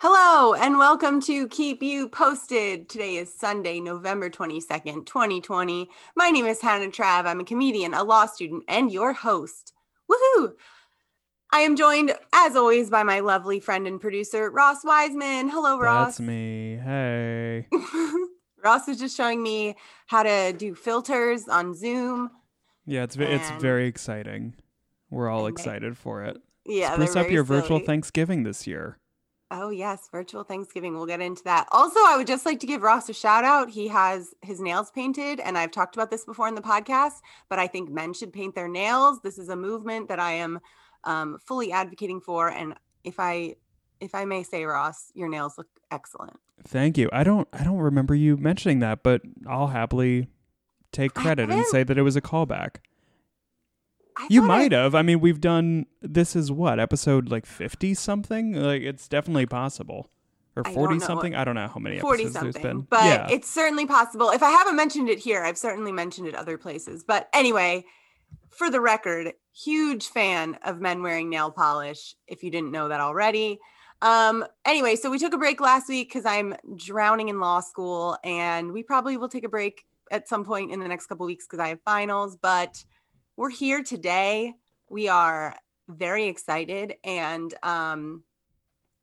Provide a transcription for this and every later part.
Hello and welcome to Keep You Posted. Today is Sunday, November 22nd, 2020. My name is Hannah Trav. I'm a comedian, a law student, and your host. Woohoo! I am joined, as always, by my lovely friend and producer, Ross Wiseman. Hello, Ross. That's me. Hey. Ross was just showing me how to do filters on Zoom. Yeah, it's ve- it's very exciting. We're all excited for it. Yeah, Spruce up your virtual. Thanksgiving this year. Oh, yes, virtual Thanksgiving. We'll get into that. Also, I would just like to give Ross a shout out. He has his nails painted, and I've talked about this before in the podcast, but I think men should paint their nails. This is a movement that I am um, fully advocating for. And if I if I may say, Ross, your nails look excellent. Thank you. I don't I don't remember you mentioning that, but I'll happily take credit and say that it was a callback. I You thought I- might have. I mean, we've done this is what episode like fifty something. Like it's definitely possible, or forty something. I don't know how many 40 episodes there's something, been. but yeah, it's certainly possible. If I haven't mentioned it here, I've certainly mentioned it other places. But anyway, for the record, huge fan of men wearing nail polish. If you didn't know that already. Um, anyway, so we took a break last week because I'm drowning in law school, and we probably will take a break at some point in the next couple weeks because I have finals. But we're here today. We are very excited, and um,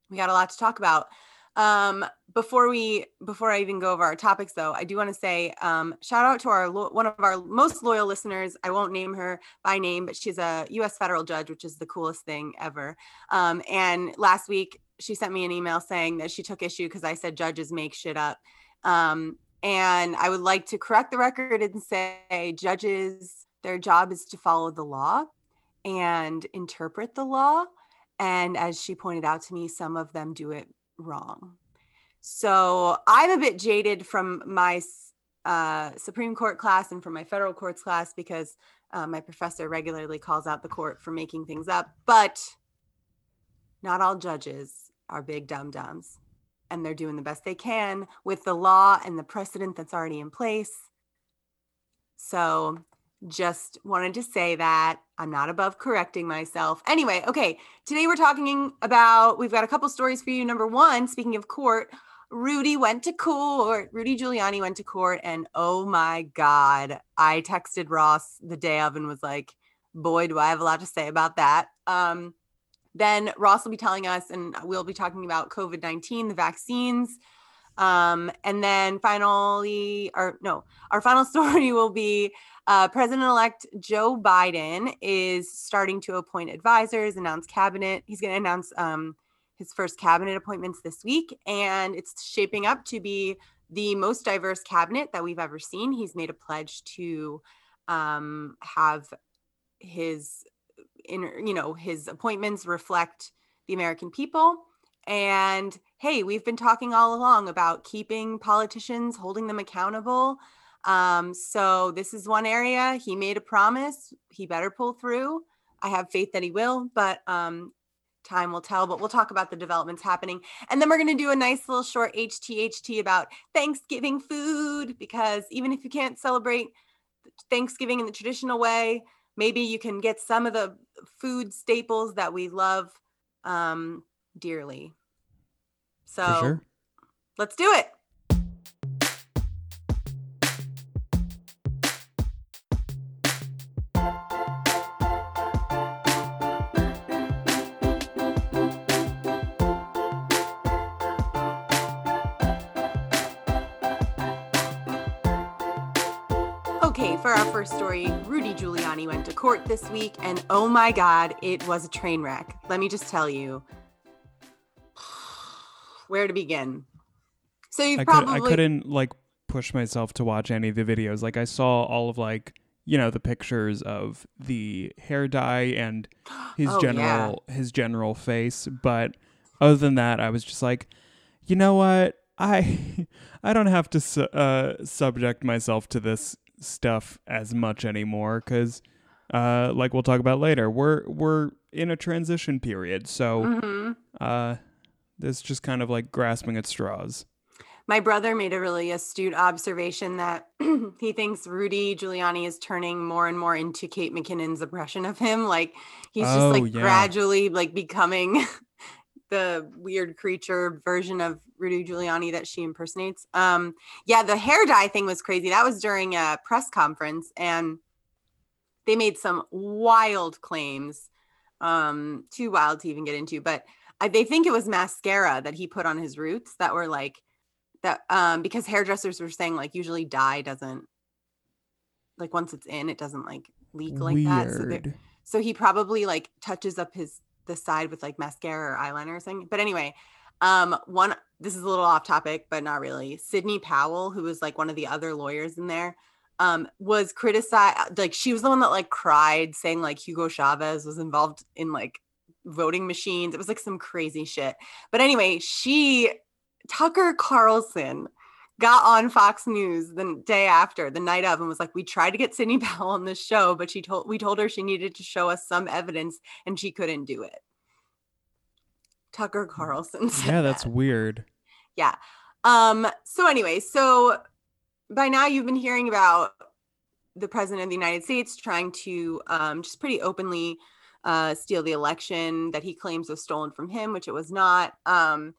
we got a lot to talk about. Um, before we before I even go over our topics, though, I do want to say um, shout out to our lo- one of our most loyal listeners. I won't name her by name, but she's a U.S. federal judge, which is the coolest thing ever. Um, and last week, she sent me an email saying that she took issue because I said judges make shit up. Um, and I would like to correct the record and say judges, their job is to follow the law and interpret the law. And as she pointed out to me, some of them do it wrong. So I'm a bit jaded from my uh, Supreme Court class and from my federal courts class because uh, my professor regularly calls out the court for making things up. But not all judges are big dum dums, and they're doing the best they can with the law and the precedent that's already in place. So just wanted to say that I'm not above correcting myself. Anyway, okay, today we're talking about we've got a couple stories for you. Number one, speaking of court, Rudy went to court. Rudy Giuliani went to court, and oh my God, I texted Ross the day of and was like, boy, do I have a lot to say about that. Um, then Ross will be telling us, and we'll be talking about COVID 19, the vaccines. Um, and then finally, or no, our final story will be uh, President elect Joe Biden is starting to appoint advisors, announce cabinet. He's going to announce um, his first cabinet appointments this week, and it's shaping up to be the most diverse cabinet that we've ever seen. He's made a pledge to um, have his inner, you know, his appointments reflect the American people. And hey, we've been talking all along about keeping politicians, holding them accountable. Um, so this is one area he made a promise. He better pull through. I have faith that he will, but um, time will tell. But we'll talk about the developments happening. And then we're going to do a nice little short HTHT about Thanksgiving food, because even if you can't celebrate Thanksgiving in the traditional way, maybe you can get some of the food staples that we love um, dearly. So for sure. let's do it. Okay, for our first story, Rudy Giuliani went to court this week, and oh my God, it was a train wreck. Let me just tell you where to begin. So you I, could, probably I couldn't like push myself to watch any of the videos. Like I saw all of like you know the pictures of the hair dye and his Oh, general his general face, but other than that, I was just like, you know what, I I don't have to su- uh, subject myself to this stuff as much anymore because. Uh, like we'll talk about later, we're we're in a transition period, so Mhm. uh, this just kind of like grasping at straws. My brother made a really astute observation that he thinks Rudy Giuliani is turning more and more into Kate McKinnon's impression of him. Like he's just Oh, like yeah. gradually like becoming the weird creature version of Rudy Giuliani that she impersonates. Um, yeah, the hair dye thing was crazy. That was during a press conference, and they made some wild claims. Um, too wild to even get into, but I, they think it was mascara that he put on his roots that were like that um because hairdressers were saying like usually dye doesn't like once it's in it doesn't like leak like Weird. that. So, there- so he probably like touches up his the side with like mascara or eyeliner or something. But anyway um one this is a little off topic but not really. Sydney powell who was like one of the other lawyers in there um was criticized like she was the one that like cried saying like hugo chavez was involved in like voting machines it was like some crazy shit but anyway she tucker carlson got on Fox News the day after, the night of, and was like, "We tried to get Sydney Powell on this show, but she told we told her she needed to show us some evidence, and she couldn't do it." Tucker Carlson. Said Yeah, that's that. weird. yeah. Um. So anyway, so by now you've been hearing about the president of the United States trying to um, just pretty openly uh, steal the election that he claims was stolen from him, which it was not. Um,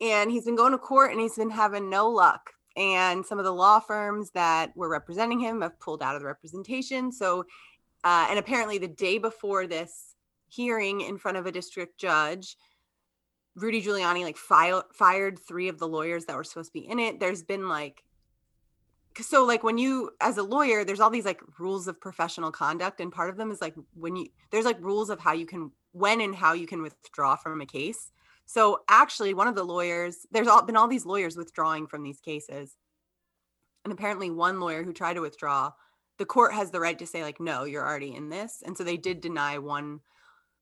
and he's been going to court and he's been having no luck. And some of the law firms that were representing him have pulled out of the representation. So, uh, and apparently the day before this hearing in front of a district judge, Rudy Giuliani like filed, fired three of the lawyers that were supposed to be in it. There's been like, so like when you as a lawyer, there's all these like rules of professional conduct, and part of them is like when you there's like rules of how you can when and how you can withdraw from a case. So actually, one of the lawyers, there's all, been all these lawyers withdrawing from these cases. And apparently, one lawyer who tried to withdraw, the court has the right to say, like, no, you're already in this. And so they did deny one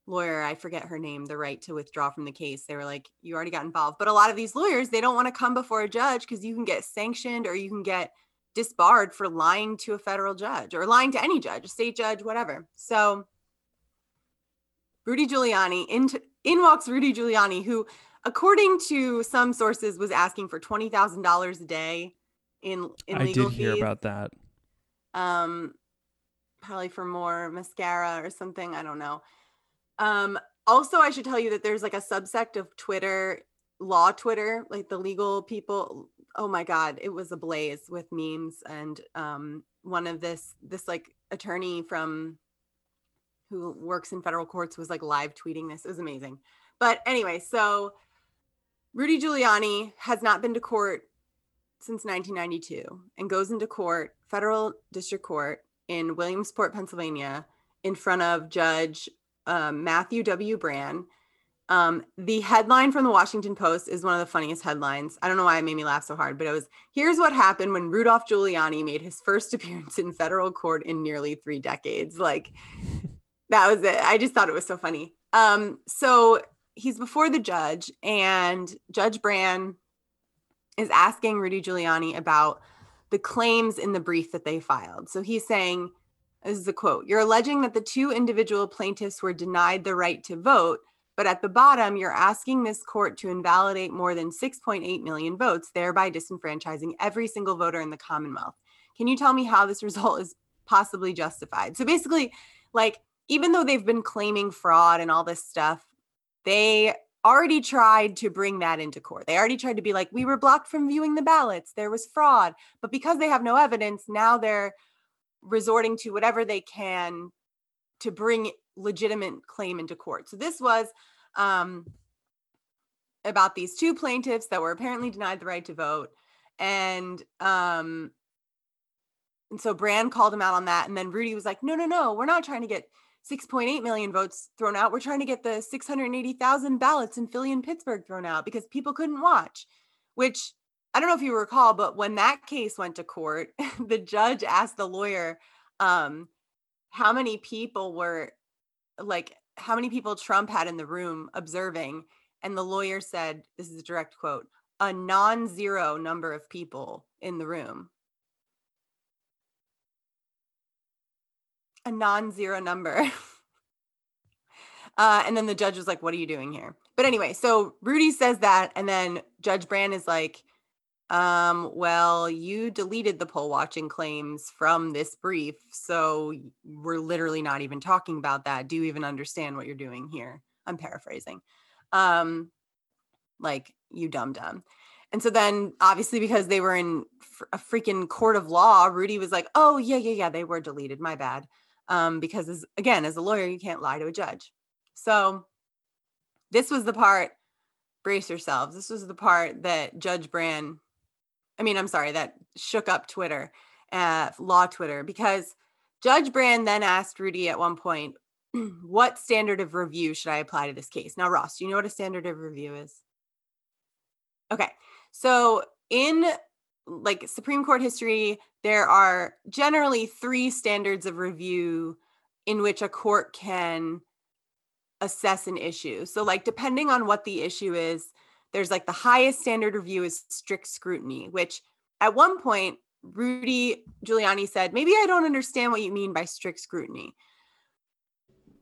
lawyer, I forget her name, the right to withdraw from the case. They were like, you already got involved. But a lot of these lawyers, they don't want to come before a judge because you can get sanctioned or you can get disbarred for lying to a federal judge or lying to any judge, a state judge, whatever. So Rudy Giuliani into in walks Rudy Giuliani, who, according to some sources, was asking for twenty thousand dollars a day in in I legal did hear fees. about that. um, probably for more mascara or something. I don't know. Um, also, I should tell you that there's like a subsect of Twitter, law Twitter, like the legal people. Oh my God, it was ablaze with memes and um, one of this this like attorney from who works in federal courts was like live tweeting this. It was amazing. But anyway, so Rudy Giuliani has not been to court since 1992 and goes into court, federal district court in Williamsport, Pennsylvania, in front of Judge um, Matthew W. Brann. Um, the headline from the Washington Post is one of the funniest headlines. I don't know why it made me laugh so hard, but it was here's what happened when Rudolph Giuliani made his first appearance in federal court in nearly three decades. Like, that was it. I just thought it was so funny. Um, so he's before the judge, and Judge Brann is asking Rudy Giuliani about the claims in the brief that they filed. So he's saying, this is a quote, you're alleging that the two individual plaintiffs were denied the right to vote, but at the bottom, you're asking this court to invalidate more than 6.8 million votes, thereby disenfranchising every single voter in the Commonwealth. Can you tell me how this result is possibly justified? So basically, like, even though they've been claiming fraud and all this stuff, they already tried to bring that into court. They already tried to be like, we were blocked from viewing the ballots, there was fraud. But because they have no evidence, now they're resorting to whatever they can to bring legitimate claim into court. So this was um, about these two plaintiffs that were apparently denied the right to vote. And um, and so Brann called him out on that. And then Rudy was like, no, no, no, we're not trying to get 6.8 million votes thrown out. We're trying to get the 680,000 ballots in Philly and Pittsburgh thrown out because people couldn't watch, which I don't know if you recall, but when that case went to court, the judge asked the lawyer um, how many people were like, how many people Trump had in the room observing. And the lawyer said, this is a direct quote, a non zero number of people in the room. a non-zero number. uh, and then the judge was like, "What are you doing here?" But anyway, so Rudy says that, and then Judge Brann is like, um, "Well, you deleted the poll watching claims from this brief, so we're literally not even talking about that. Do you even understand what you're doing here?" I'm paraphrasing. Um, like you dumb dumb. And so then obviously because they were in a freaking court of law, Rudy was like, "Oh, yeah, yeah, yeah, they were deleted. My bad." Um because as, again, as a lawyer, you can't lie to a judge. So this was the part brace yourselves. This was the part that Judge Brann I mean, I'm sorry, that shook up Twitter, uh, law Twitter, because Judge Brann then asked Rudy at one point, what standard of review should I apply to this case? Now, Ross, do you know what a standard of review is? Okay. So, in like Supreme Court history, there are generally three standards of review in which a court can assess an issue. So, like, depending on what the issue is, there's like the highest standard review is strict scrutiny, which at one point, Rudy Giuliani said, maybe I don't understand what you mean by strict scrutiny.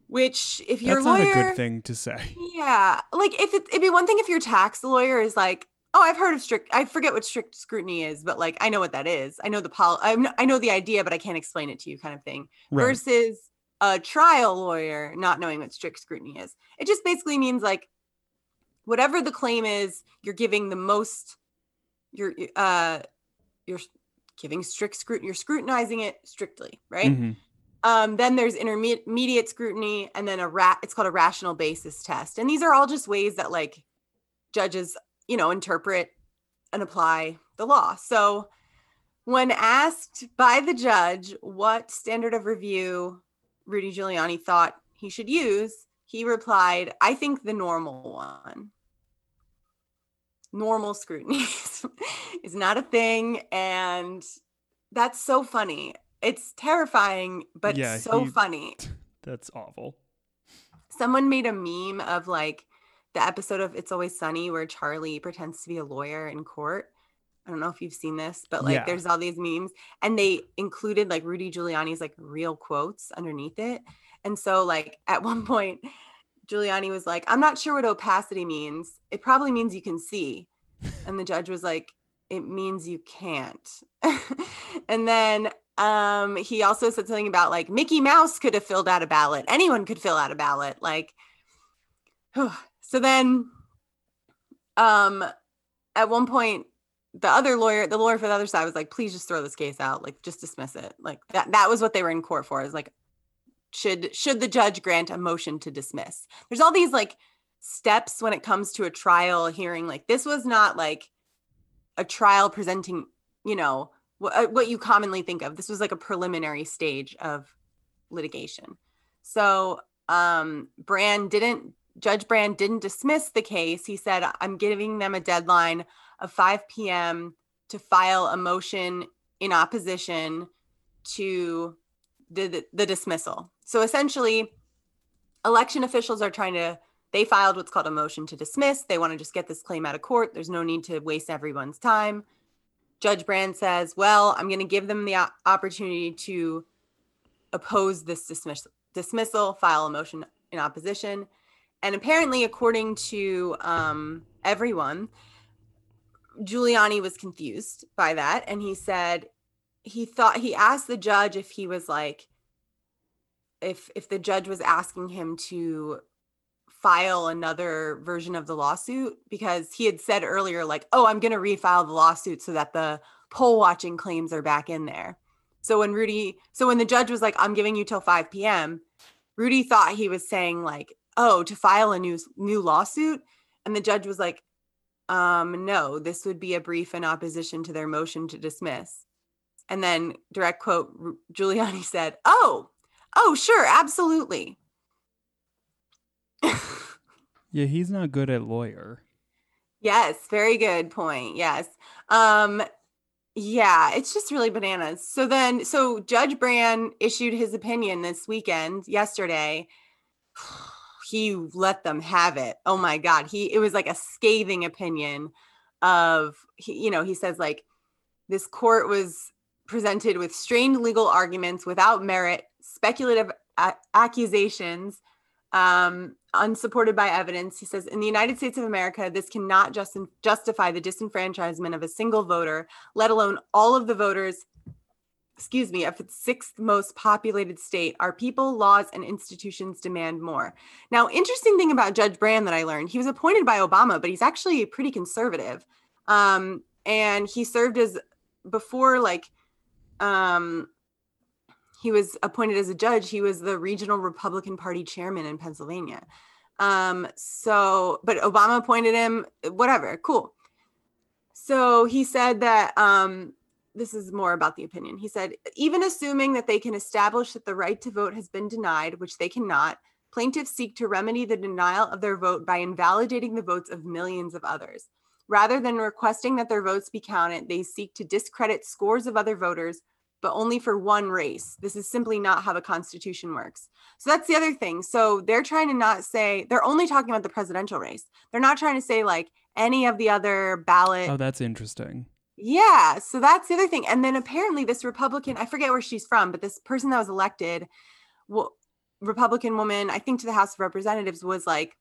Which, if you're That's a lawyer, not a good thing to say. Yeah, like if it, it'd be one thing if your tax lawyer is like, oh, I've heard of strict. I forget what strict scrutiny is, but like I know what that is. I know the pol. I I know the idea, but I can't explain it to you, kind of thing. Right. Versus a trial lawyer not knowing what strict scrutiny is. It just basically means like whatever the claim is, you're giving the most. You're uh, you're giving strict scrutiny. You're scrutinizing it strictly, right? Mhm. Um, then there's intermediate scrutiny, and then a rat. It's called a rational basis test, and these are all just ways that like judges, you know, interpret and apply the law. So, when asked by the judge what standard of review Rudy Giuliani thought he should use, he replied, "I think the normal one." Normal scrutiny is not a thing, and that's so funny. It's terrifying, but Yeah, so he- funny. That's awful. Someone made a meme of like the episode of It's Always Sunny where Charlie pretends to be a lawyer in court. I don't know if you've seen this, but like Yeah. there's all these memes and they included like Rudy Giuliani's like real quotes underneath it. And so like at one point Giuliani was like, "I'm not sure what opacity means. It probably means you can see." And the judge was like, "It means you can't." and then um he also said something about like Mickey Mouse could have filled out a ballot. Anyone could fill out a ballot. Like so then um at one point the other lawyer the lawyer for the other side was like please just throw this case out like just dismiss it like that that was what they were in court for is like should should the judge grant a motion to dismiss? There's all these like steps when it comes to a trial hearing like this was not like a trial presenting you know what, what you commonly think of. This was like a preliminary stage of litigation. So um Brann didn't judge Brann didn't dismiss the case. He said i'm giving them a deadline of 5 p.m to file a motion in opposition to the, the, the dismissal so essentially election officials are trying to they filed what's called a motion to dismiss. They want to just get this claim out of court. There's no need to waste everyone's time. Judge Brann says well i'm going to give them the opportunity to oppose this dismiss- dismissal file a motion in opposition. And apparently according to um, everyone giuliani was confused by that. And he said he thought he asked the judge if he was like if if the judge was asking him to file another version of the lawsuit because he had said earlier like oh i'm going to refile the lawsuit so that the poll watching claims are back in there. So when rudy so when the judge was like i'm giving you till 5 p.m rudy thought he was saying like oh to file a new new lawsuit? And the judge was like um no this would be a brief in opposition to their motion to dismiss. And then direct quote giuliani said oh oh sure absolutely Yeah, he's not good at lawyer. Yes, very good point. Yes. Um yeah, it's just really bananas. So then so Judge Brann issued his opinion this weekend, yesterday. He let them have it. Oh my god, he it was like a scathing opinion of he, you know, he says like this court was presented with strained legal arguments without merit, speculative a- accusations um, unsupported by evidence. He says, in the United States of America, this cannot just justify the disenfranchisement of a single voter, let alone all of the voters excuse me, of its sixth most populated state, our people, laws, and institutions demand more. Now, interesting thing about Judge Brann that I learned, he was appointed by Obama, but he's actually pretty conservative. Um, and he served as before like um he was appointed as a judge, he was the regional Republican Party chairman in Pennsylvania. Um, so, but Obama appointed him, whatever, cool. So he said that um, this is more about the opinion. He said, even assuming that they can establish that the right to vote has been denied, which they cannot, plaintiffs seek to remedy the denial of their vote by invalidating the votes of millions of others. Rather than requesting that their votes be counted, they seek to discredit scores of other voters, but only for one race. This is simply not how the Constitution works. So that's the other thing. So they're trying to not say, they're only talking about the presidential race. They're not trying to say like any of the other ballot. Oh, that's interesting. Yeah. So that's the other thing. And then apparently, this Republican, I forget where she's from, but this person that was elected, well, Republican woman, I think to the House of Representatives, was like,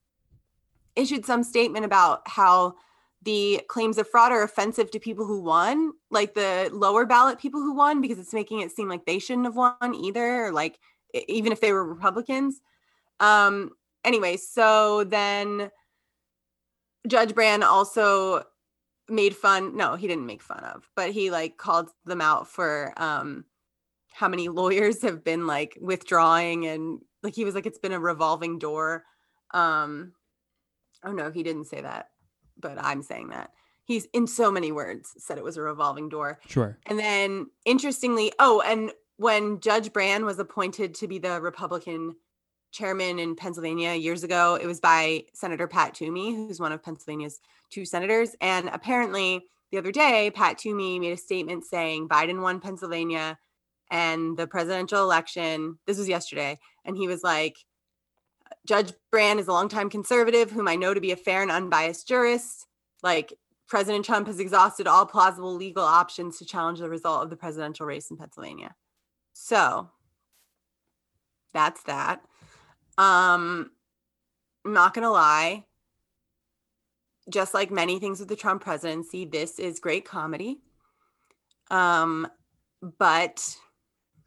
issued some statement about how the claims of fraud are offensive to people who won, like the lower ballot people who won, because it's making it seem like they shouldn't have won either, or like even if they were Republicans. Um, anyway, so then Judge Brann also made fun no he didn't make fun of but he like called them out for um how many lawyers have been like withdrawing and like he was like it's been a revolving door um oh no he didn't say that but i'm saying that he's in so many words said it was a revolving door sure and then interestingly oh and when judge Brann was appointed to be the republican chairman in Pennsylvania years ago. It was by Senator Pat Toomey, who's one of Pennsylvania's two senators. And apparently, the other day, Pat Toomey made a statement saying Biden won Pennsylvania and the presidential election. This was yesterday. And he was like, Judge Brann is a longtime conservative whom I know to be a fair and unbiased jurist. Like, President Trump has exhausted all plausible legal options to challenge the result of the presidential race in Pennsylvania. So that's that. Um, I'm not gonna lie. Just like many things with the Trump presidency, this is great comedy. Um, but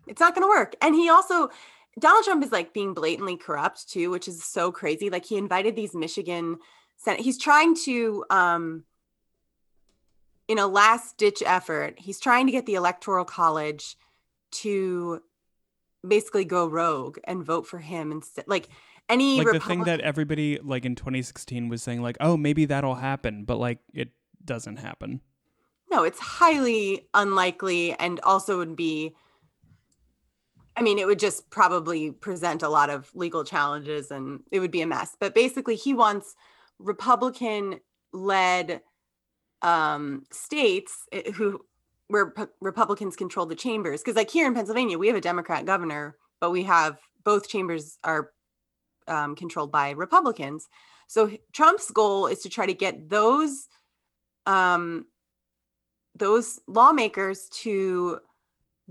it's not gonna work. And he also Donald Trump is like being blatantly corrupt too, which is so crazy. Like he invited these Michigan Senate. He's trying to um in a last ditch effort, he's trying to get the electoral college to basically go rogue and vote for him instead like any like Republic- the thing that everybody like in 2016 was saying like oh maybe that'll happen but like it doesn't happen no it's highly unlikely and also would be i mean it would just probably present a lot of legal challenges and it would be a mess but basically he wants republican led um states eh, who where P- Republicans control the chambers. Because like here in Pennsylvania, we have a Democrat governor, but we have both chambers are um, controlled by Republicans. So Trump's goal is to try to get those um, those lawmakers to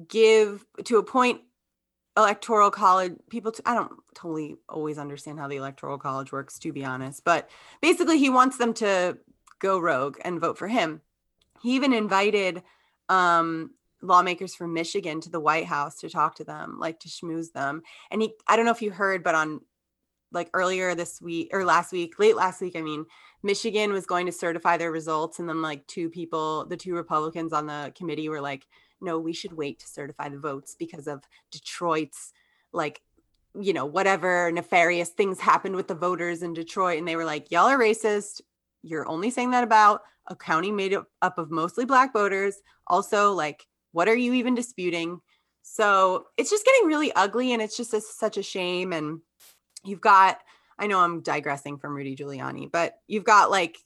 give to appoint electoral college people to, I don't totally always understand how the electoral college works to be honest, but basically he wants them to go rogue and vote for him. He even invited um, lawmakers from Michigan to the White House to talk to them, like to schmooze them. And he, I don't know if you heard, but on like earlier this week or last week, late last week, I mean, Michigan was going to certify their results. And then like two people, the two Republicans on the committee were like, no, we should wait to certify the votes because of Detroit's like, you know, whatever nefarious things happened with the voters in Detroit. And they were like, y'all are racist. You're only saying that about a county made up of mostly black voters. Also, like, what are you even disputing? So it's just getting really ugly and it's just a, such a shame. And you've got, I know I'm digressing from Rudy Giuliani, but you've got like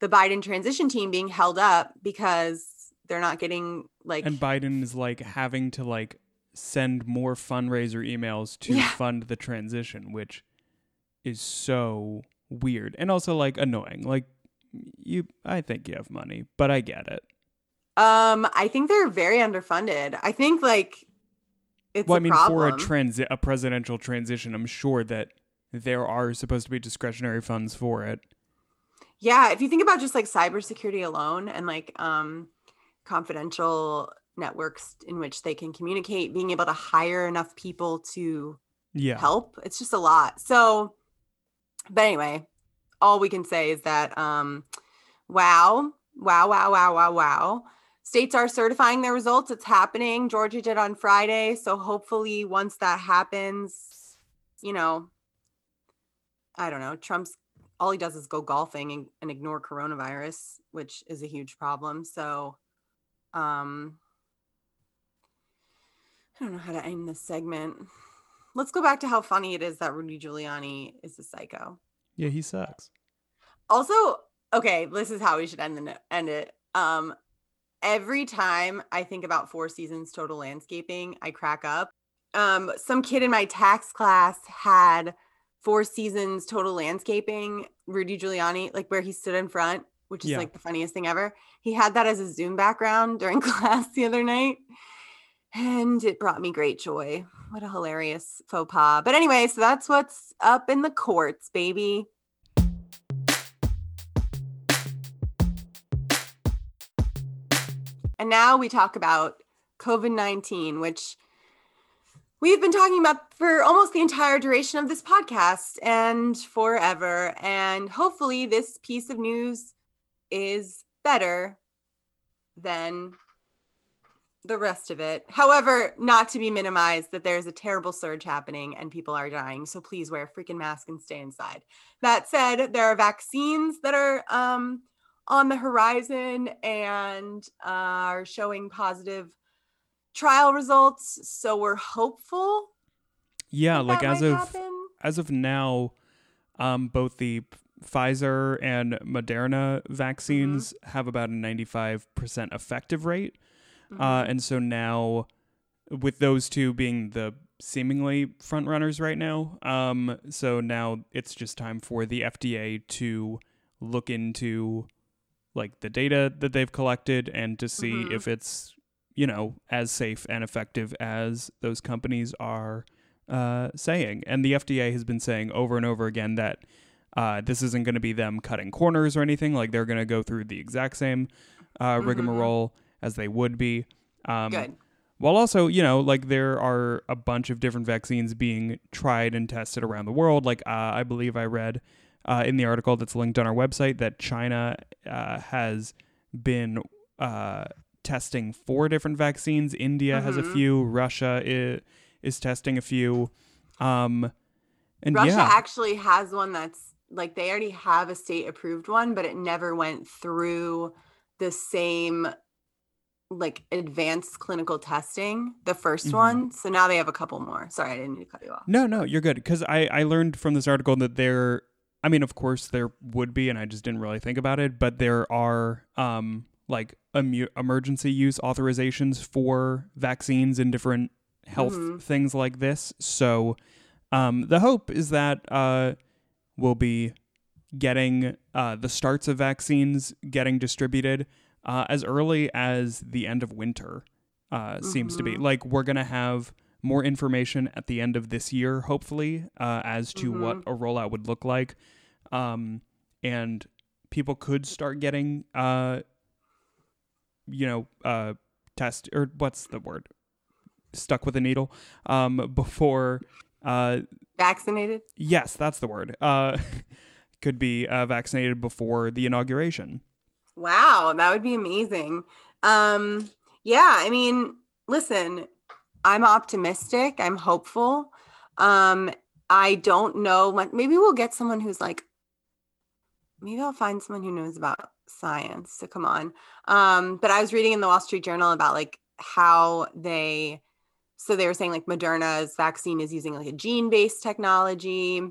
the Biden transition team being held up because they're not getting like. And Biden is like having to like send more fundraiser emails to yeah. fund the transition, which is so weird and also like annoying. Like you I think you have money, but I get it. Um, I think they're very underfunded. I think like it's well, I mean, problem. for a transi- a presidential transition, I'm sure that there are supposed to be discretionary funds for it. Yeah, if you think about just like cybersecurity alone and like um confidential networks in which they can communicate, being able to hire enough people to Yeah. help. It's just a lot. So, but anyway, all we can say is that um wow, wow, wow, wow, wow, wow. States are certifying their results. It's happening. Georgia did on Friday. So hopefully once that happens, you know, I don't know, Trump's all he does is go golfing and, and ignore coronavirus, which is a huge problem. So um I don't know how to end this segment. Let's go back to how funny it is that Rudy Giuliani is a psycho. Yeah, he sucks. Also, okay, this is how we should end the end it. Um, every time I think about Four Seasons Total Landscaping, I crack up. Um, some kid in my tax class had Four Seasons Total Landscaping, Rudy Giuliani, like where he stood in front, which is Yeah. like the funniest thing ever. He had that as a Zoom background during class the other night, and it brought me great joy. What a hilarious faux pas. But anyway, so that's what's up in the courts, baby. And now we talk about COVID 19, which we've been talking about for almost the entire duration of this podcast and forever. And hopefully, this piece of news is better than the rest of it. However, not to be minimized that there's a terrible surge happening and people are dying. So please wear a freaking mask and stay inside. That said, there are vaccines that are um, on the horizon and uh, are showing positive trial results. So we're hopeful. Yeah, like as of happen. as of now, um, both the Pfizer and Moderna vaccines Mm-hmm. have about a 95% effective rate. Mm-hmm. Uh, and so now, with those two being the seemingly front runners right now, um, so now it's just time for the FDA to look into like the data that they've collected and to see Mhm. if it's you know as safe and effective as those companies are uh, saying. And the FDA has been saying over and over again that uh, this isn't going to be them cutting corners or anything. Like they're going to go through the exact same uh, Mhm. rigmarole as they would be. Um, Good. While also, you know, like there are a bunch of different vaccines being tried and tested around the world. Like uh, I believe I read uh, in the article that's linked on our website that China uh, has been uh, testing four different vaccines. India has a Mhm. few. Russia is, is testing a few. Um, and Russia yeah, actually has one that's like they already have a state approved one, but it never went through the same like advanced clinical testing, the 1st Mhm. one. So now they have a couple more. Sorry, I didn't cut you off. No, no, you're good. Because I, I learned from this article that there, I mean, of course, there would be, and I just didn't really think about it, but there are um, like emu- emergency use authorizations for vaccines and different health Mhm. things like this. So um, the hope is that uh, we'll be getting uh, the starts of vaccines getting distributed uh, as early as the end of winter, uh, seems to be. Mhm. Like, we're going to have more information at the end of this year, hopefully, uh, as to what Mhm. a rollout would look like. Um, and people could start getting, uh, you know, uh, test or what's the word? Stuck with a needle um, before. Vaccinated? yes, that's the word. Uh, could be uh, vaccinated before the inauguration. Wow, that would be amazing. Um, yeah, I mean, listen, I'm optimistic, I'm hopeful. Um, I don't know, like maybe we'll get someone who's like maybe I'll find someone who knows about science to come on. Um, but I was reading in the Wall Street Journal about like how they so they were saying like Moderna's vaccine is using like a gene-based technology.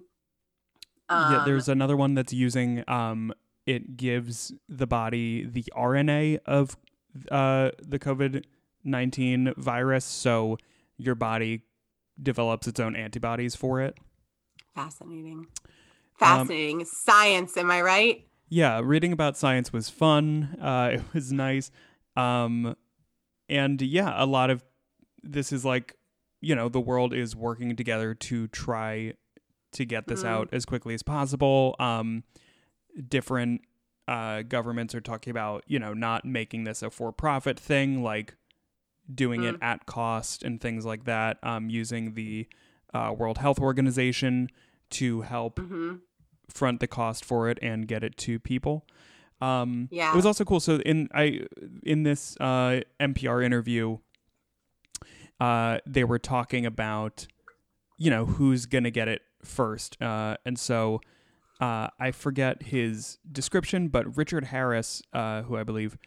yeah, Um, there's another one that's using um it gives the body the RNA of uh the COVID nineteen virus, so your body develops its own antibodies for it. fascinating. Um, Fascinating. Science, am I right? Yeah, reading about science was fun. Uh, it was nice. Um, and yeah, a lot of this is like, you know, the world is working together to try to get this Mhm. out as quickly as possible. Um, different uh, governments are talking about, you know, not making this a for profit thing. Like, doing mm. it at cost and things like that, um, using the uh, World Health Organization to help mm-hmm. front the cost for it and get it to people. Um, yeah, it was also cool. So in I in this uh, NPR interview, uh, they were talking about you know who's gonna get it first, uh, and so uh, I forget his description, but Richard Harris, uh, who I believe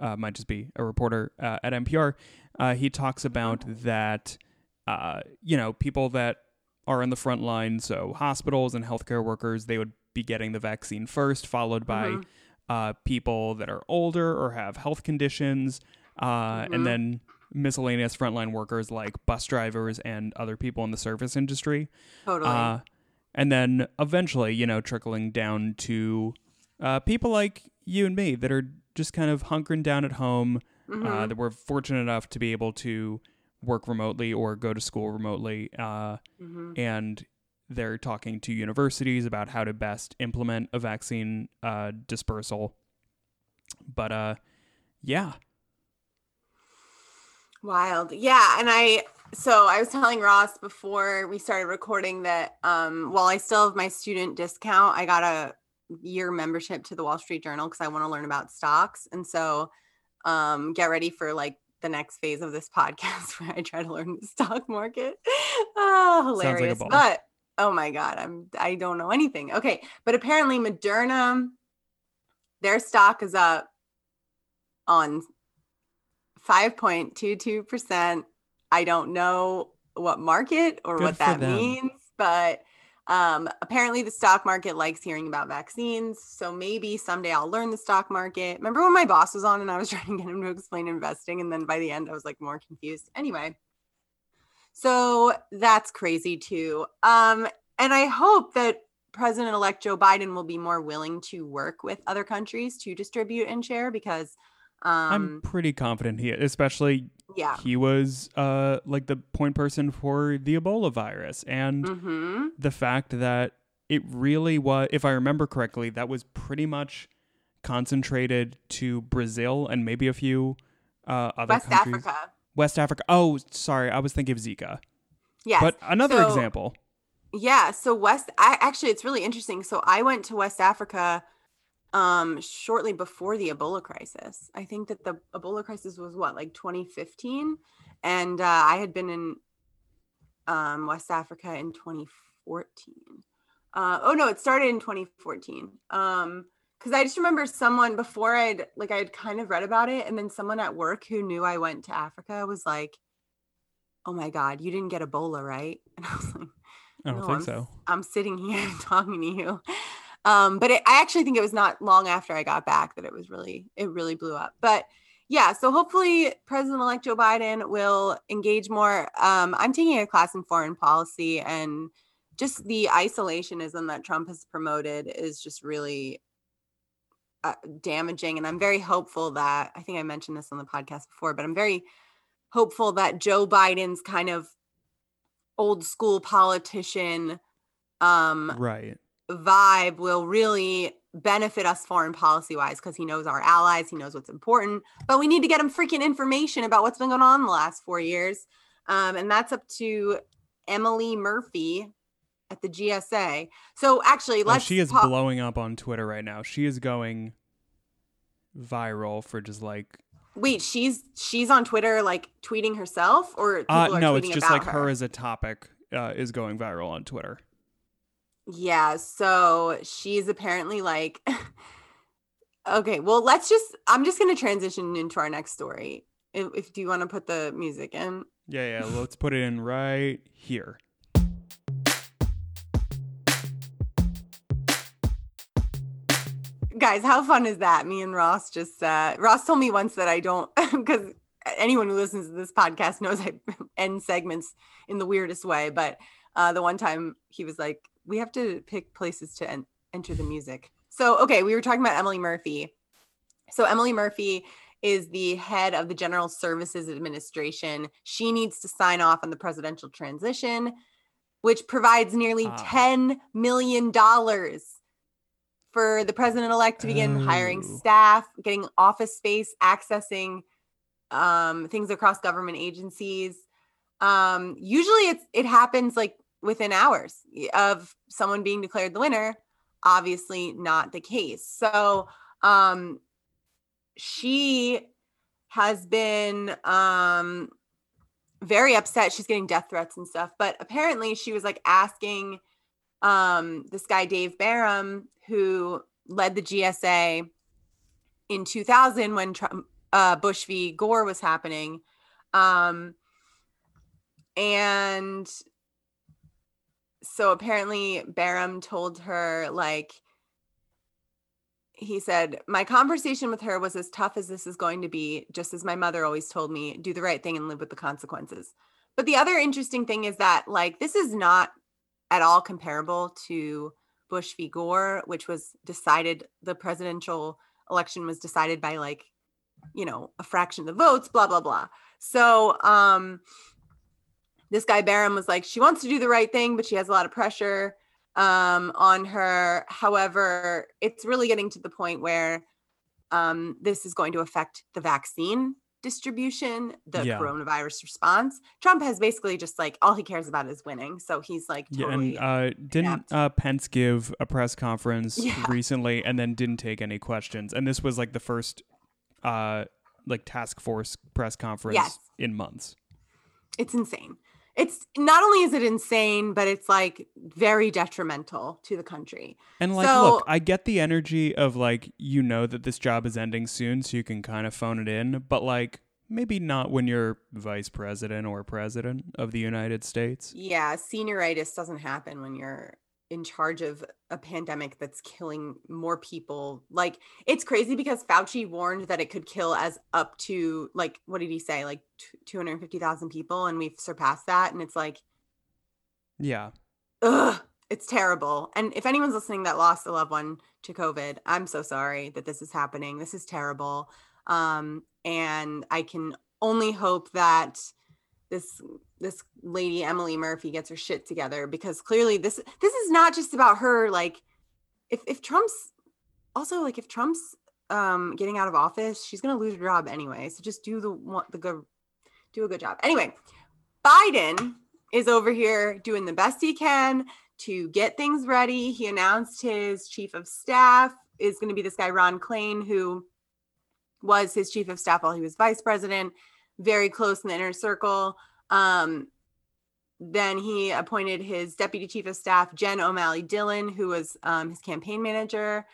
uh, might just be a reporter uh, at NPR, uh, he talks about that uh, you know people that are in the front line, so hospitals and healthcare workers, they would be getting the vaccine first, followed by mm-hmm. uh, people that are older or have health conditions, uh, mm-hmm. and then miscellaneous frontline workers like bus drivers and other people in the service industry. Totally. Uh, and then eventually, you know, trickling down to uh, people like you and me that are just kind of hunkering down at home, uh, mm-hmm. that we're fortunate enough to be able to work remotely or go to school remotely. Uh, mm-hmm. And they're talking to universities about how to best implement a vaccine uh, dispersal. But uh, yeah. Wild. Yeah. And I, so I was telling Ross before we started recording that um, while I still have my student discount, I got a year membership to the Wall Street Journal because I want to learn about stocks. And so um, get ready for like the next phase of this podcast where I try to learn the stock market. oh, hilarious. Like but oh my God, I'm I don't know anything. Okay. But apparently Moderna, their stock is up on 5.22%. I don't know what market or Good what that them. means, but um, apparently, the stock market likes hearing about vaccines. So maybe someday I'll learn the stock market. Remember when my boss was on and I was trying to get him to explain investing? And then by the end, I was like more confused. Anyway, so that's crazy too. Um, and I hope that President elect Joe Biden will be more willing to work with other countries to distribute and share because um, I'm pretty confident he, especially yeah, he was uh like the point person for the Ebola virus, and mm-hmm. the fact that it really was, if I remember correctly, that was pretty much concentrated to Brazil and maybe a few uh, other West countries. Africa. West Africa. Oh, sorry, I was thinking of Zika. Yeah, but another so, example. Yeah, so West. I actually, it's really interesting. So I went to West Africa um shortly before the ebola crisis. I think that the ebola crisis was what like 2015 and uh, i had been in um west africa in 2014 uh oh no it started in 2014 um because i just remember someone before i'd like i had kind of read about it and then someone at work who knew i went to africa was like oh my god you didn't get ebola right? And i was like I don't no, think I'm, so. I'm sitting here talking to you. Um, but it, I actually think it was not long after I got back that it was really, it really blew up. But yeah, so hopefully President-elect Joe Biden will engage more. Um, I'm taking a class in foreign policy, and just the isolationism that Trump has promoted is just really uh, damaging. And I'm very hopeful that I think I mentioned this on the podcast before, but I'm very hopeful that Joe Biden's kind of old school politician um, right vibe will really benefit us foreign policy wise because he knows our allies, he knows what's important. But we need to get him freaking information about what's been going on the last four years. Um, and that's up to Emily Murphy at the GSA. So actually, oh, let's. Oh, she is pop- blowing up on Twitter right now. She is going viral for just like. Wait, she's she's on Twitter like tweeting herself, or uh, no? It's just like her. her as a topic uh, is going viral on Twitter. Yeah, so she's apparently like Okay, well, let's just I'm just going to transition into our next story. If, if do you want to put the music in? Yeah, yeah, let's put it in right here. Guys, how fun is that? Me and Ross just uh Ross told me once that I don't cuz anyone who listens to this podcast knows I end segments in the weirdest way, but uh the one time he was like we have to pick places to en- enter the music. So, okay, we were talking about Emily Murphy. So, Emily Murphy is the head of the General Services Administration. She needs to sign off on the presidential transition, which provides nearly ah. $10 million for the president elect to begin oh. hiring staff, getting office space, accessing um, things across government agencies. Um, usually it's it happens like within hours of someone being declared the winner. Obviously, not the case. So um, she has been um, very upset. She's getting death threats and stuff. But apparently, she was like asking um, this guy Dave Barram, who led the GSA in 2000 when Trump, uh, Bush v. Gore was happening. Um, and so apparently Barram told her, like, he said, My conversation with her was as tough as this is going to be, just as my mother always told me do the right thing and live with the consequences. But the other interesting thing is that, like, this is not at all comparable to Bush v. Gore, which was decided, the presidential election was decided by like, you know, a fraction of the votes, blah, blah, blah. So, um, this guy Barram was like, she wants to do the right thing, but she has a lot of pressure um, on her. However, it's really getting to the point where um, this is going to affect the vaccine distribution, the yeah. coronavirus response. Trump has basically just like all he cares about is winning. So he's like totally Yeah, and uh, didn't uh, Pence give a press conference yeah. recently and then didn't take any questions. And this was like the first uh like task force press conference yes. in months. It's insane it's not only is it insane, but it's like very detrimental to the country. And like, so, look, I get the energy of like, you know, that this job is ending soon, so you can kind of phone it in, but like, maybe not when you're vice president or president of the United States. Yeah, senioritis doesn't happen when you're in charge of a pandemic that's killing more people. Like it's crazy because Fauci warned that it could kill as up to like what did he say? Like 250,000 people and we've surpassed that and it's like yeah. Ugh, it's terrible. And if anyone's listening that lost a loved one to COVID, I'm so sorry that this is happening. This is terrible. Um and I can only hope that this this lady Emily Murphy gets her shit together because clearly this this is not just about her like if if Trump's also like if Trump's um getting out of office she's going to lose her job anyway so just do the the good do a good job. Anyway Biden is over here doing the best he can to get things ready. He announced his chief of staff is going to be this guy Ron Klain who was his chief of staff while he was vice president very close in the inner circle. Um, then he appointed his deputy chief of staff, Jen O'Malley Dillon, who was um, his campaign manager.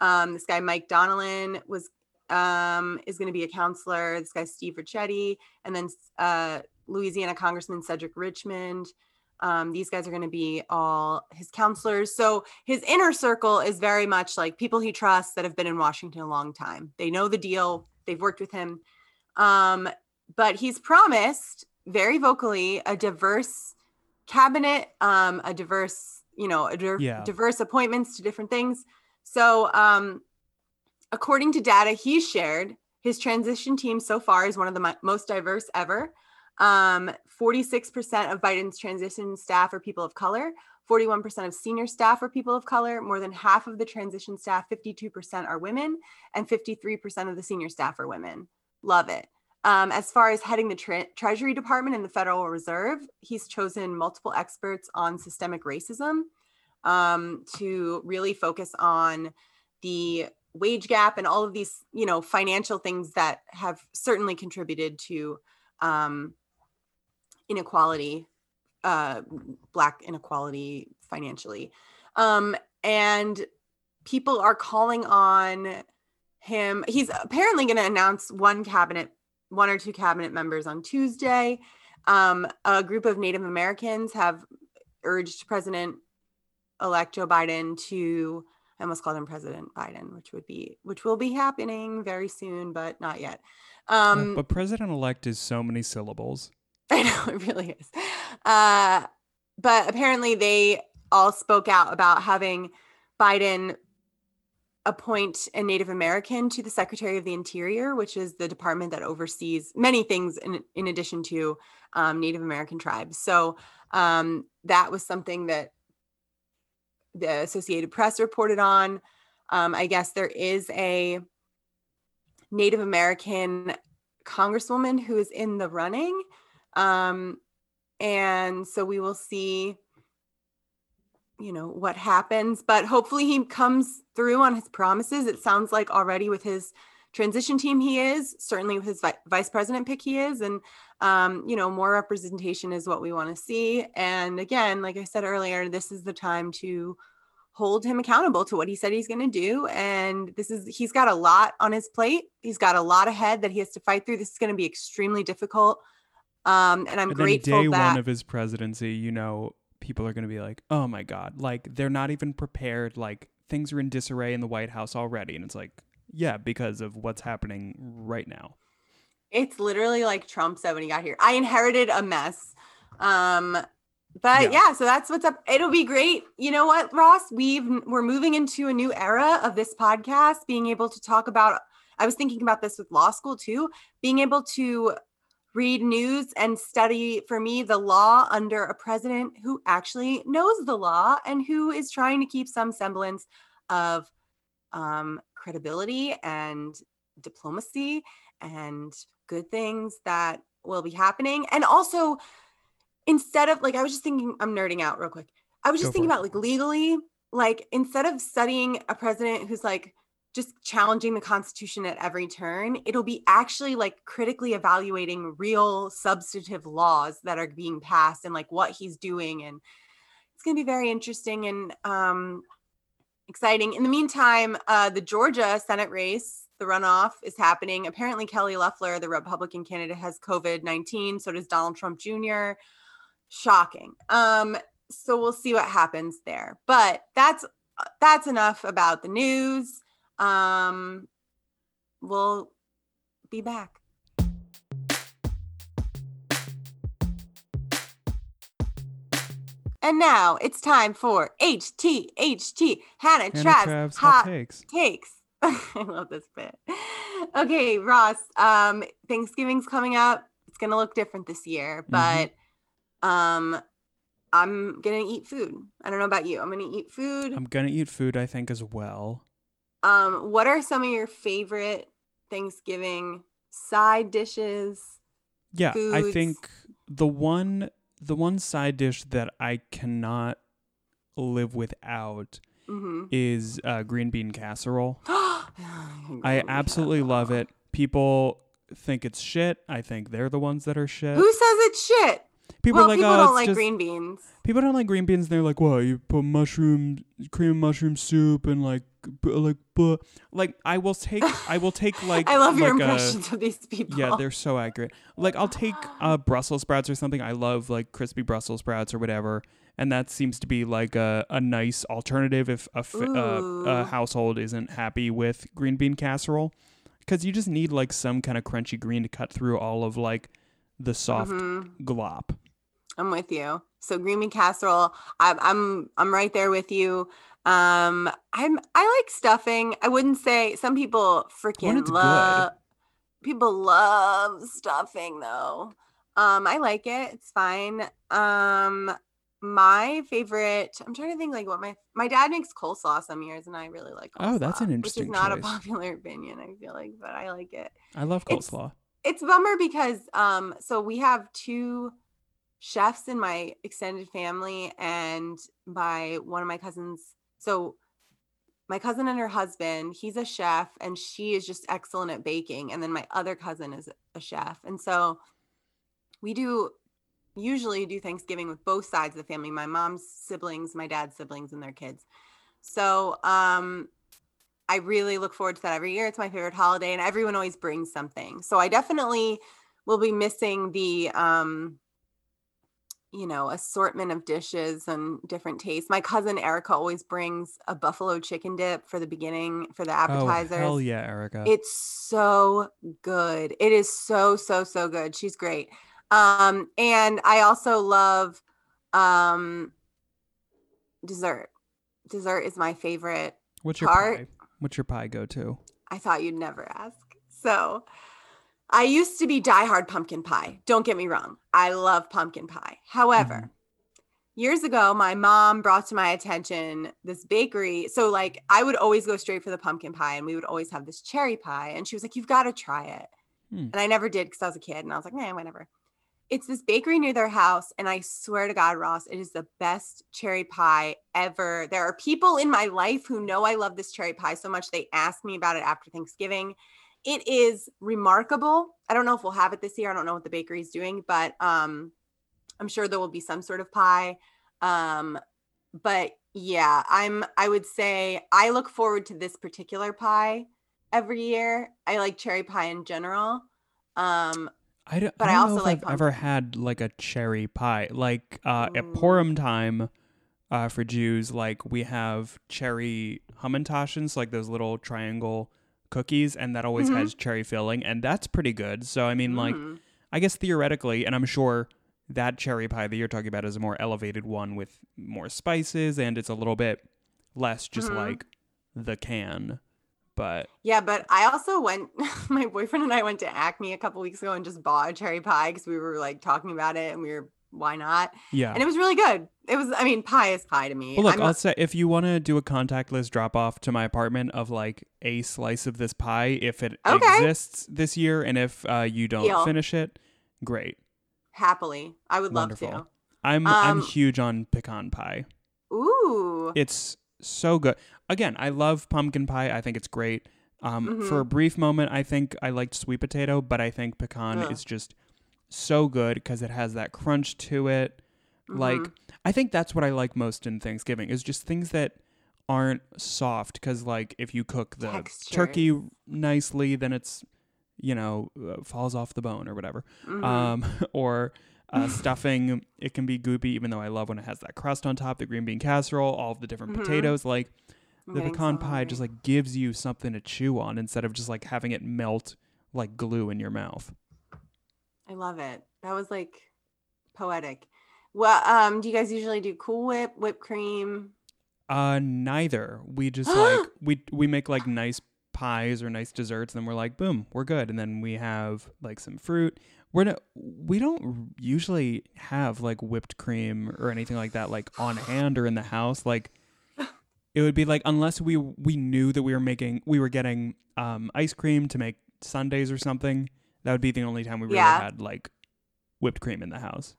Um, this guy, Mike Donilon, was um, is going to be a counselor. This guy, Steve Ricchetti, and then uh, Louisiana Congressman Cedric Richmond. Um, these guys are going to be all his counselors. So his inner circle is very much like people he trusts that have been in Washington a long time. They know the deal. They've worked with him. Um, but he's promised very vocally a diverse cabinet, um, a diverse, you know, a yeah. diverse appointments to different things. So, um, according to data he's shared, his transition team so far is one of the mo- most diverse ever. Um, 46% of Biden's transition staff are people of color. 41% of senior staff are people of color. More than half of the transition staff, 52% are women, and 53% of the senior staff are women. Love it. Um, as far as heading the tre- Treasury Department and the Federal Reserve, he's chosen multiple experts on systemic racism um, to really focus on the wage gap and all of these, you know, financial things that have certainly contributed to um, inequality, uh, black inequality financially. Um, and people are calling on him. He's apparently going to announce one cabinet one or two cabinet members on Tuesday. Um, a group of Native Americans have urged President elect Joe Biden to I almost called him President Biden, which would be which will be happening very soon, but not yet. Um, but President elect is so many syllables. I know it really is. Uh, but apparently, they all spoke out about having Biden appoint a Native American to the Secretary of the Interior, which is the department that oversees many things in, in addition to um, Native American tribes. So um, that was something that the Associated Press reported on. Um, I guess there is a Native American congresswoman who is in the running. Um, and so we will see you know what happens but hopefully he comes through on his promises. It sounds like already with his transition team he is certainly with his vi- vice president pick he is and um, you know more representation is what we want to see. And again like i said earlier this is the time to hold him accountable to what he said he's going to do and this is he's got a lot on his plate. He's got a lot ahead that he has to fight through. This is going to be extremely difficult um, and i'm and grateful day that one of his presidency, you know, people are going to be like, "Oh my god!" Like they're not even prepared. Like things are in disarray in the White House already, and it's like, yeah, because of what's happening right now. It's literally like Trump said when he got here. I inherited a mess. Um, but Yeah. yeah. so that's what's up. It'll be great. You know what, Ross? We've we're moving into a new era of this podcast, being able to talk about. I was thinking about this with law school too, being able to read news and study for me the law under a president who actually knows the law and who is trying to keep some semblance of um, credibility and diplomacy and good things that will be happening. And also, instead of like, I was just thinking, I'm nerding out real quick. I was Go just thinking about like legally, like instead of studying a president who's like just challenging the Constitution at every turn, it'll be actually like critically evaluating real substantive laws that are being passed and like what he's doing. And it's going to be very interesting and um, exciting. In the meantime, uh, the Georgia Senate race, the runoff is happening. Apparently, Kelly Loeffler, the Republican candidate, has COVID 19. So does Donald Trump Jr. Shocking. Um, so we'll see what happens there. But that's that's enough about the news. Um, we'll be back. And now it's time for HTHT Hannah, Hannah Trav's Trav's hot hot takes. takes. I love this bit. Okay, Ross. Um, Thanksgiving's coming up. It's gonna look different this year, Mhm. but um, I'm gonna eat food. I don't know about you. I'm gonna eat food. I'm gonna eat food, I think, as well. Um, what are some of your favorite Thanksgiving side dishes? Yeah, I think the one the one side dish that I cannot live without Mm-hmm. is uh, green bean casserole. I absolutely love it. People think it's shit. I think they're the ones that are shit. Who says it's shit? people well, like, people oh, don't like just- green beans. People don't like green beans. And they're like, what? You put mushroom, cream mushroom soup, and like, b- like, buh. like I will take, I will take like, I love your like a- impressions of these people. Yeah, they're so accurate. Like I'll take uh Brussels sprouts or something. I love like crispy Brussels sprouts or whatever, and that seems to be like a, a nice alternative if a, fi- uh, a household isn't happy with green bean casserole, because you just need like some kind of crunchy green to cut through all of like the soft Mhm. glop. I'm with you. So green bean casserole. I'm I'm I'm right there with you. Um, I'm I like stuffing. I wouldn't say some people freaking love. People love stuffing though. Um, I like it. It's fine. Um, my favorite. I'm trying to think like what my my dad makes coleslaw some years, and I really like. Coleslaw, Oh, that's an Which interesting is not a popular opinion. I feel like, but I like it I love It's- coleslaw. it's a bummer because um so we have two chefs in my extended family and my one of my cousins so my cousin and her husband he's a chef and she is just excellent at baking and then my other cousin is a chef and so we do usually do thanksgiving with both sides of the family my mom's siblings my dad's siblings and their kids so um I really look forward to that every year. It's my favorite holiday, and everyone always brings something. So I definitely will be missing the, um, you know, assortment of dishes and different tastes. My cousin Erica always brings a buffalo chicken dip for the beginning for the appetizers. Oh hell yeah, Erica. It's so good. It is so so so good. She's great. Um and I also love um dessert. Dessert is my favorite. What's your tart. pie? What's your pie go to? I thought you'd never ask. So, I used to be diehard pumpkin pie. Don't get me wrong. I love pumpkin pie. However, years ago, my mom brought to my attention this bakery. So, like, I would always go straight for the pumpkin pie, and we would always have this cherry pie. And she was like, You've got to try it. Hmm. and I never did because I was a kid, and I was like, nah, whatever. It's this bakery near their house, and I swear to God, Ross, it is the best cherry pie ever. There are people in my life who know I love this cherry pie so much they ask me about it after Thanksgiving. It is remarkable. I don't know if we'll have it this year. I don't know what the bakery is doing, but um, I'm sure there will be some sort of pie. Um, but yeah, I'm. I would say I look forward to this particular pie every year. I like cherry pie in general. Um, I don't, But I I don't also know if like I've ever had like a cherry pie. Like uh, at Ooh. Purim time uh, for Jews, like we have cherry Hamantaschen, like those little triangle cookies, and that always Mhm. has cherry filling, and that's pretty good. So I mean, like mm, I guess theoretically, and I'm sure that cherry pie that you're talking about is a more elevated one with more spices, and it's a little bit less just Mhm. like the can. But yeah, but I also went. My boyfriend and I went to Acme a couple weeks ago and just bought a cherry pie because we were like talking about it, and we were why not? yeah. And it was really good. It was. I mean, pie is pie to me. Well, look, I'm I'll a- say if you want to do a contactless drop off to my apartment of like a slice of this pie, if it Okay. exists this year, and if uh, you don't Deal. finish it, great, happily, I would wonderful. love I'm I'm Um, huge on pecan pie. to. Ooh. It's so good. Again, I love pumpkin pie. I think it's great. Um, For a Mhm. brief moment, I think I liked sweet potato, but I think pecan Ugh. is just so good because it has that crunch to it. Like Mhm. I think that's what I like most in Thanksgiving is just things that aren't soft because like if you cook the turkey nicely, then it's you know uh, falls off the bone or whatever. Mhm. Um, or uh, stuffing, it can be goopy even though I love when it has that crust on top, the green bean casserole, all of the different Mhm. potatoes. Like the pecan so pie just like gives you something to chew on instead of just like having it melt like glue in your mouth. I love it. That was like poetic. Well, um, do you guys usually do Cool Whip, whipped cream? Uh, neither. We just like we we make like nice pies or nice desserts, and then we're like, boom, we're good. And then we have like some fruit. We're not. We don't usually have like whipped cream or anything like that, like on hand or in the house. Like it would be like unless we we knew that we were making we were getting um ice cream to make sundaes or something. That would be the only time we really Yeah. had like whipped cream in the house.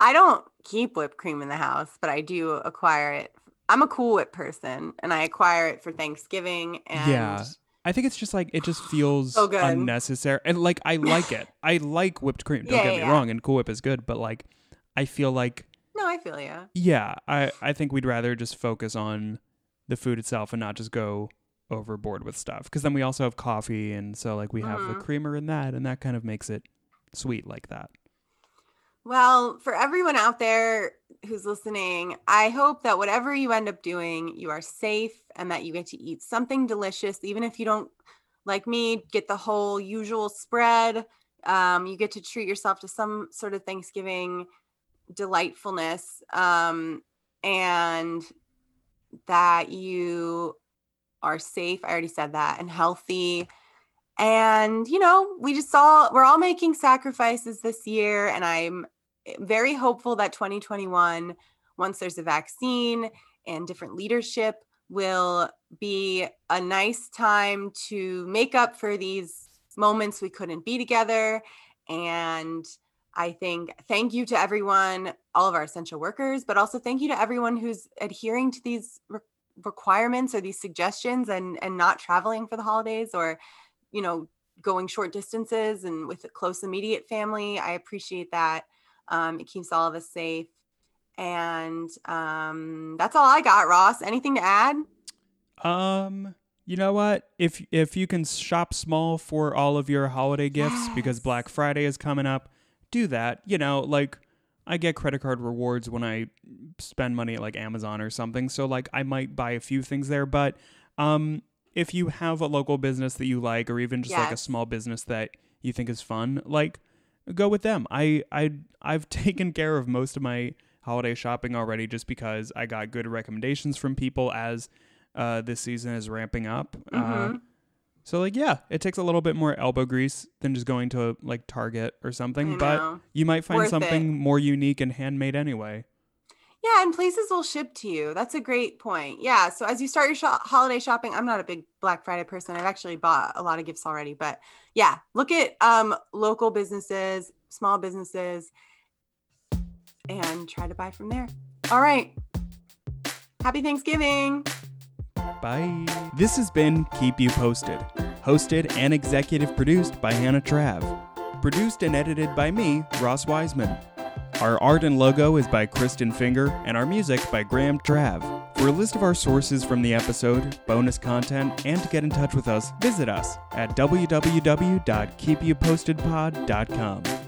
I don't keep whipped cream in the house, but I do acquire it. I'm a Cool Whip person, and I acquire it for Thanksgiving. And Yeah. I think it's just like it just feels So unnecessary, and like I like it. I like whipped cream. Don't Yeah, get yeah, me yeah. wrong, and Cool Whip is good, but like I feel like no, I feel you. yeah, I I think we'd rather just focus on the food itself and not just go overboard with stuff. Because then we also have coffee, and so like we have the Mhm. creamer in that, and that kind of makes it sweet like that. Well, for everyone out there who's listening, I hope that whatever you end up doing, you are safe and that you get to eat something delicious, even if you don't, like me, get the whole usual spread. Um, you get to treat yourself to some sort of Thanksgiving delightfulness, um, and that you are safe. I already said that, and healthy and you know we just all we're all making sacrifices this year and i'm very hopeful that 2021 once there's a vaccine and different leadership will be a nice time to make up for these moments we couldn't be together and i think thank you to everyone all of our essential workers but also thank you to everyone who's adhering to these requirements or these suggestions and and not traveling for the holidays or you know going short distances and with a close immediate family i appreciate that um, it keeps all of us safe and um, that's all i got ross anything to add Um, you know what? If if you can shop small for all of your holiday gifts because Black Friday is coming up, do that. You know, like I get credit card rewards when I spend money at like Amazon or something, so like I might buy a few things there, but um if you have a local business that you like or even just like a small business that you think is fun, like go with them. I I I've taken care of most of my holiday shopping already just because I got good recommendations from people as uh, this season is ramping up. Uh, Mhm. So like yeah, it takes a little bit more elbow grease than just going to like Target or something, but you might find Worth it. something more unique and handmade anyway. Yeah, and places will ship to you. That's a great point. Yeah. So as you start your shop, holiday shopping, I'm not a big Black Friday person. I've actually bought a lot of gifts already, but yeah, look at um, local businesses, small businesses, and try to buy from there. All right. Happy Thanksgiving. Bye. This has been Keep You Posted, hosted and executive produced by Hannah Trav, produced and edited by me, Ross Wiseman. Our art and logo is by Kristen Finger, and our music by Graham Trav. For a list of our sources from the episode, bonus content, and to get in touch with us, visit us at www.keepyoupostedpod.com.